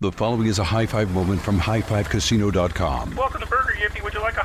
The following is a high five moment from highfivecasino.com. Welcome to Burger Yippee. Would you like a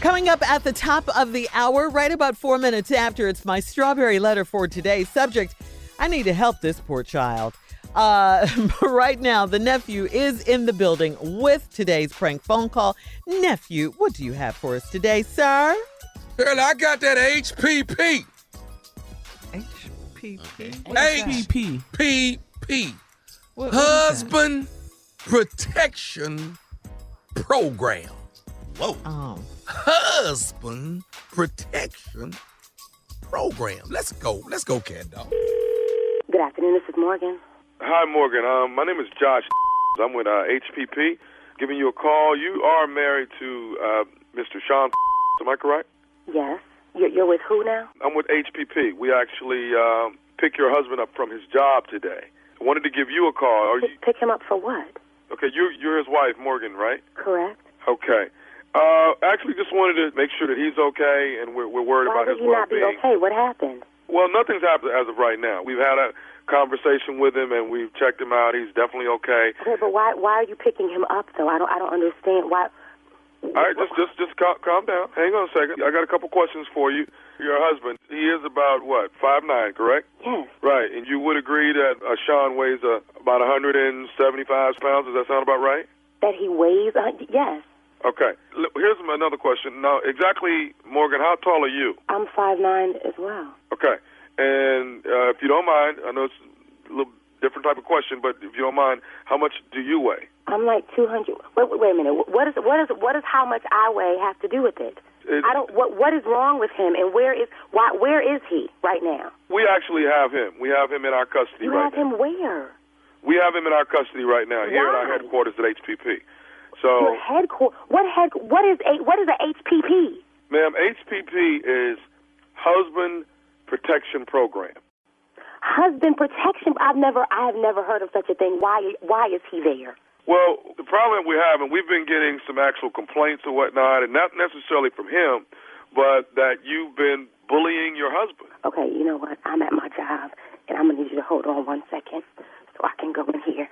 Coming up at the top of the hour, right about four minutes after, it's my strawberry letter for today. Subject I need to help this poor child. Uh, right now, the nephew is in the building with today's prank phone call. Nephew, what do you have for us today, sir? Girl, I got that HPP. HPP? HPP. Husband Protection Program. Whoa. Oh. Husband Protection Program. Let's go. Let's go, cat dog. Good afternoon. This is Morgan. Hi, Morgan. Um, my name is Josh. I'm with uh, HPP. Giving you a call. You are married to uh, Mr. Sean. Am I correct? Yes. You're, you're with who now? I'm with HPP. We actually um, pick your husband up from his job today. I wanted to give you a call. Are you, Pick him up for what? okay, you, you're his wife, Morgan, right? Correct. Okay. Uh, actually, just wanted to make sure that he's okay, and we're, we're worried Why about his he not be okay? What happened? Well, nothing's happened as of right now. We've had a conversation with him, and we've checked him out. He's definitely okay. Okay, but why why are you picking him up though? I don't I don't understand why. All right, just just just calm, calm down. Hang on a second. I got a couple questions for you. Your husband, he is about what five nine, correct? Yes. Right, and you would agree that uh, Sean weighs uh, about 175 pounds. Does that sound about right? That he weighs? Uh, yes. Okay. Here's another question. Now, exactly, Morgan, how tall are you? I'm five nine as well. Okay. And uh, if you don't mind, I know it's a little different type of question, but if you don't mind, how much do you weigh? I'm like two hundred. Wait, wait, wait a minute. What is what is what is how much I weigh have to do with it? It- I don't. What what is wrong with him? And where is why? Where is he right now? We actually have him. We have him in our custody You right have him where? We have him in our custody right now here at our headquarters at HPP. So, Your. What head? What is a what is a HPP? ma'am, HPP is Husband Protection Program. Husband protection. I've never. I have never heard of such a thing. Why? Why is he there? Well, the problem we have, and we've been getting some actual complaints or whatnot, and not necessarily from him, but that you've been bullying your husband. Okay, you know what? I'm at my job, and I'm gonna need you to hold on one second so I can go in here.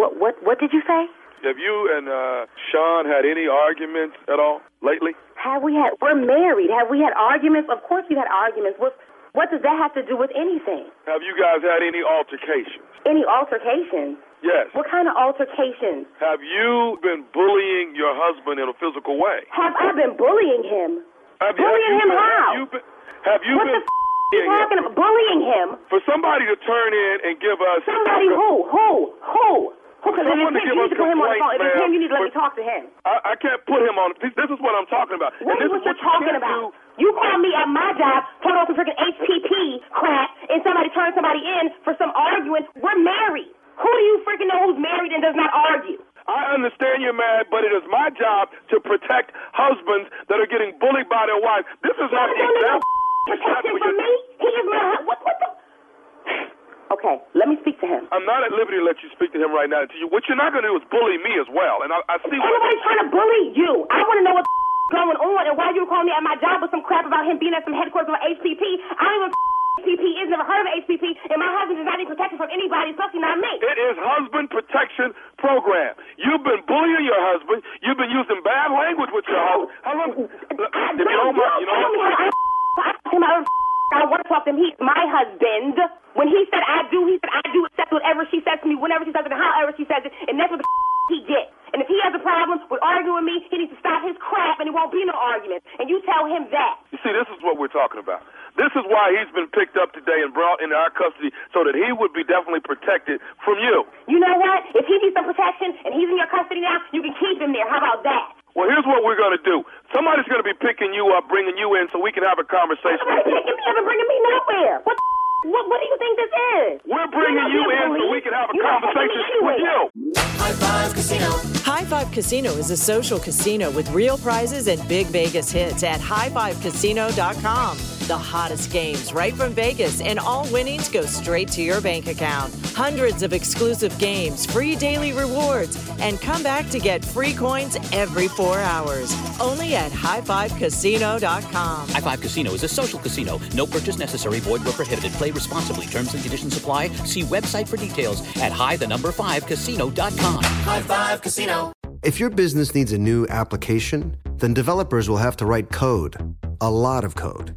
What what what did you say? Have you and uh, Sean had any arguments at all lately? Have we had? We're married. Have we had arguments? Of course, we had arguments. What what does that have to do with anything? Have you guys had any altercations? Any altercations? Yes. What kind of altercations? Have you been bullying your husband in a physical way? Have I been bullying him? Have bullying have him been, how? Have you been, have you what been the f- you talking about? Bullying him? For somebody to turn in and give us Somebody who? Who? Who? Because if it's him, you need to put him on the phone. If it's him, you need to let me talk to him. I, I can't put him on. This, this is what I'm talking about. What and is this what is you're talking can't about? do. You call me at my job, turn on some freaking HPP crap, and somebody turns somebody in for some arguing. We're married. Who do you freaking know who's married and does not argue? I understand you're mad, but it is my job to protect husbands that are getting bullied by their wives. This is not the example. Protection from me? He is my what? What the? Okay, let me speak to him. I'm not at liberty to let you speak to him right now. To you, what you're not going to do is bully me as well. And I, I see what. Everybody's trying to bully you. I want to know what's going on and why you were calling me at my job with some crap about him being at some headquarters of HPP. I don't even know what HPP is. Never heard of HPP, and my husband is not even protected from anybody, especially not me. It is husband protection program. You've been bullying your husband. You've been using bad language with your husband. How long? I If you don't you know tell me how I I him out of I want to talk to him. He's my husband. When he said I do, he said I do accept whatever she says to me, whenever she says it, and however she says it, and that's what the he gets. And if he has a problem with arguing with me, he needs to stop his crap, and it won't be no argument. And you tell him that. You see, this is what we're talking about. This is why he's been picked up today and brought into our custody so that he would be definitely protected from you. You know what? If he needs some protection and he's in your custody now, you can keep him there. How about that? Well, here's what we're going to do. Somebody's going to be picking you up, bringing you in so we can have a conversation. Somebody picking me up and bringing me nowhere. What? The what, what do you think this is? We're bringing you in so we can have a You're conversation taking with you. High Five Casino. High Five Casino is a social casino with real prizes and big Vegas hits at highfivecasino.com. The hottest games right from Vegas, and all winnings go straight to your bank account. Hundreds of exclusive games, free daily rewards, and come back to get free coins every four hours. Only at highfivecasino.com. High Five Casino is a social casino. No purchase necessary. Void where prohibited. Play responsibly. Terms and conditions apply. See website for details at high the number five casino.com. High Five Casino. If your business needs a new application, then developers will have to write code, a lot of code.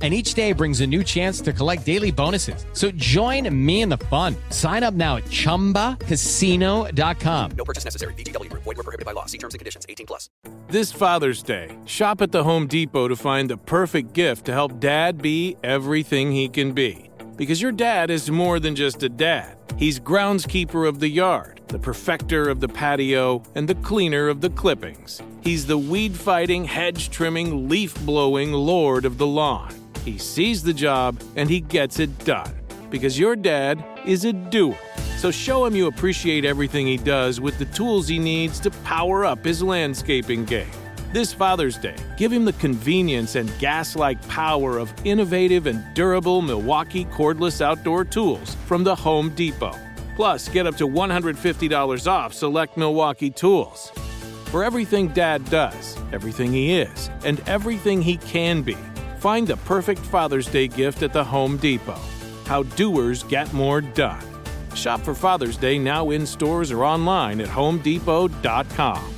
And each day brings a new chance to collect daily bonuses. So join me in the fun. Sign up now at chumbacasino.com. No purchase necessary. VGW Group. Void were prohibited by law. See terms and conditions. 18 plus. This Father's Day, shop at the Home Depot to find the perfect gift to help dad be everything he can be. Because your dad is more than just a dad. He's groundskeeper of the yard, the perfecter of the patio, and the cleaner of the clippings. He's the weed fighting, hedge trimming, leaf blowing lord of the lawn. He sees the job and he gets it done. Because your dad is a doer. So show him you appreciate everything he does with the tools he needs to power up his landscaping game. This Father's Day, give him the convenience and gas like power of innovative and durable Milwaukee cordless outdoor tools from the Home Depot. Plus, get up to $150 off select Milwaukee tools. For everything Dad does, everything he is, and everything he can be, find the perfect Father's Day gift at the Home Depot. How doers get more done. Shop for Father's Day now in stores or online at homedepot.com.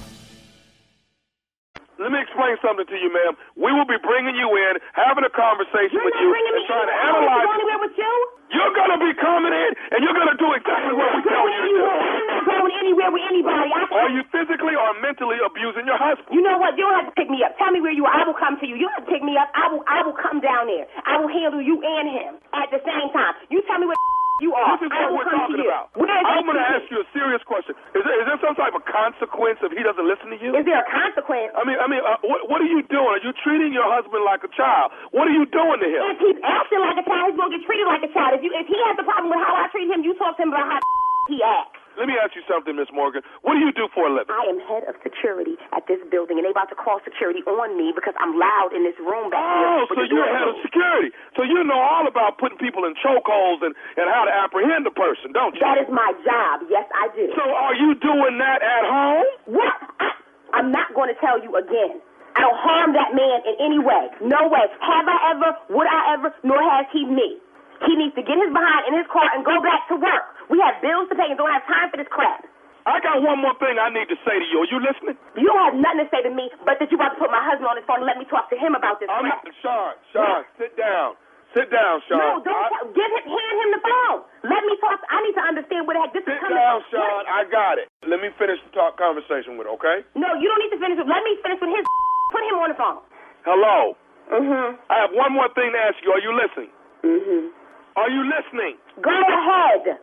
Let me explain something to you, ma'am. We will be bringing you in, having a conversation with you, and trying to analyze. Going anywhere with you? You're gonna be coming in, and you're gonna do exactly what we tell you to do. I'm not going anywhere with anybody. I Are you physically or mentally abusing your husband? You know what? You don't have to pick me up. Where you. I will come to you. You have to pick me up. I will. I will come down there. I will handle you and him at the same time. You tell me what you are. This is I what will we're come to talking about. I'm going to ask you a serious question. Is there, is there some type of consequence if he doesn't listen to you? Is there a consequence? I mean, I mean, uh, what, what are you doing? Are you treating your husband like a child? What are you doing to him? If he's acting like a child, he's gonna get treated like a child. If you, if he has a problem with how I treat him, you talk to him about how he acts. Let me ask you something, Miss Morgan. What do you do for a living? I am head of security at this building, and they about to call security on me because I'm loud in this room back here. Oh, so you're head of security. So you know all about putting people in chokeholds and, and how to apprehend a person, don't you? That is my job. Yes, I do. So are you doing that at home? What? I, I'm not going to tell you again. I don't harm that man in any way. No way. Have I ever? Would I ever? Nor has he me. He needs to get his behind in his car and go back to work. We have bills to pay and don't have time for this crap. I got one more thing I need to say to you. Are you listening? You don't have nothing to say to me, but that you about to put my husband on his phone and let me talk to him about this I'm crap. not, Sean, Sean, sit down. Sit down, Sean. No, don't I- give him, hand him the phone. Let me talk. I need to understand where the heck this Sit is coming Sit down, from. Sean. I got it. Let me finish the talk conversation with, okay? No, you don't need to finish it. Let me finish with his. Put him on the phone. Hello. Mm-hmm. I have one more thing to ask you. Are you listening? Mm-hmm. Are you listening? Go ahead.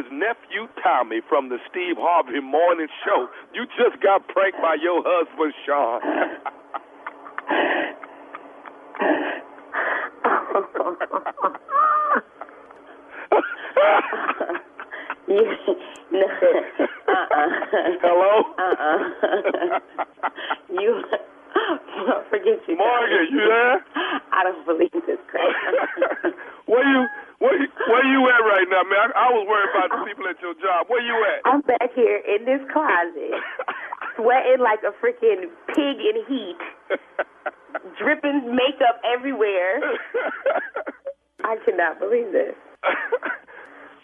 This is nephew Tommy from the Steve Harvey Morning Show. You just got pranked by your husband, Sean. You, no, uh-uh. Hello? Uh-uh. you, forget you. Morgan, you there? I don't believe this crap. Where you where you where you at right now, man? I, I was worried about the people at your job. Where you at? I'm back here in this closet, sweating like a freaking pig in heat, dripping makeup everywhere. I cannot believe this.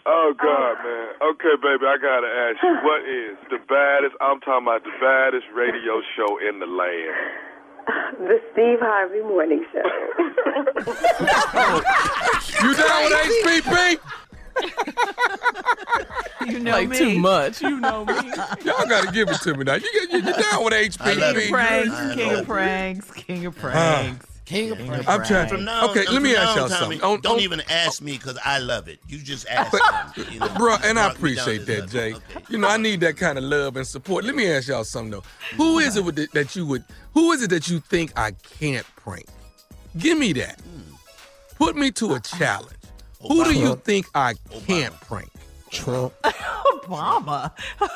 Oh God, oh. man. Okay, baby, I gotta ask you, what is the baddest? I'm talking about the baddest radio show in the land. The Steve Harvey Morning Show. You down with HPP? You know like me. too much. You know me. Y'all gotta give it to me now. You get you, you down with HPP? King of pranks, king of pranks, king of pranks. King of pranks. I'm trying- From now, okay, let me ask y'all on, something. Tommy, On- don't on- even ask me because I love it. You just uh, ask me. You know, Bro, and I Rock me down appreciate this that, Jay. You know, I need that kind of love and support. Let me ask y'all something though. Who is it with the, that you would? Who is it that you think I can't prank? Give me that. Hmm. Put me to a challenge. Who do you think I can't prank? Trump, Obama.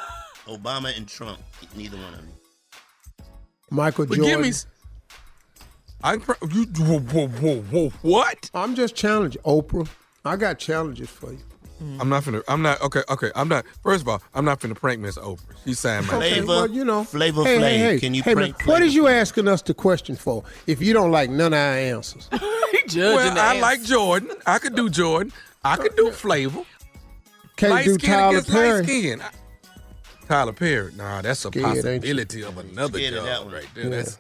Obama, and Trump. Neither one of them. Michael But Jordan. give me. S- I pr- you whoa, whoa, whoa, whoa, what? I'm just challenging Oprah. I got challenges for you. I'm not finna. I'm not okay. Okay, I'm not. First of all, I'm not finna prank Miss Oprah. She signed my. Okay, Flavor, well, you know, Flavor hey, Flav. hey, hey, Can you hey, prank man, What Flavor is you asking us the question for? If you don't like none of our answers, Well, I like Jordan. I could do Jordan. I could do Flavor. can't light do skin Tyler against light Perry. skin. Tyler Perry. Nah, that's a Scared, possibility of another Scared of that job right there. Yeah. That's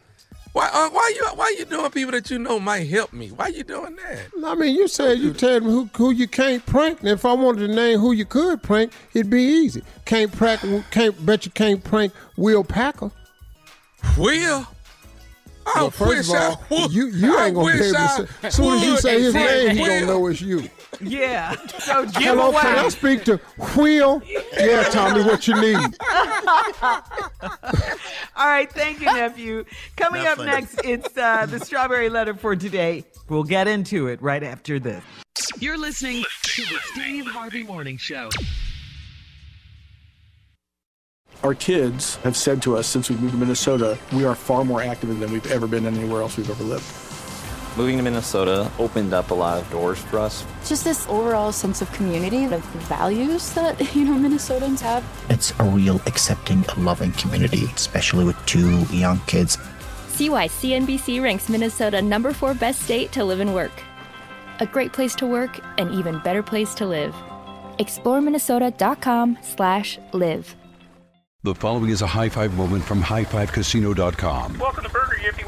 why. Uh, why you? Why you doing people that you know might help me? Why you doing that? I mean, you said you tell me who, who you can't prank. And if I wanted to name who you could prank, it'd be easy. Can't prank. Can't bet you can't prank Will Packer. Will. I Well, first of all, you you I ain't gonna be able to say. As soon as you say his name, he gonna know it's you. Yeah. So give Hello, can I away. speak to Will? Yeah, Tommy, what you need? All right, thank you, nephew. Coming Not up funny. next, it's uh, the strawberry letter for today. We'll get into it right after this. You're listening to the Steve Harvey Morning Show. Our kids have said to us since we moved to Minnesota, we are far more active than we've ever been anywhere else we've ever lived. Moving to Minnesota opened up a lot of doors for us. Just this overall sense of community, of values that, you know, Minnesotans have. It's a real accepting, loving community, especially with two young kids. See why CNBC ranks Minnesota number four best state to live and work. A great place to work, an even better place to live. exploreminnesota.com/live. The following is a high five moment from highfivecasino.com. Welcome to Burger Yippee.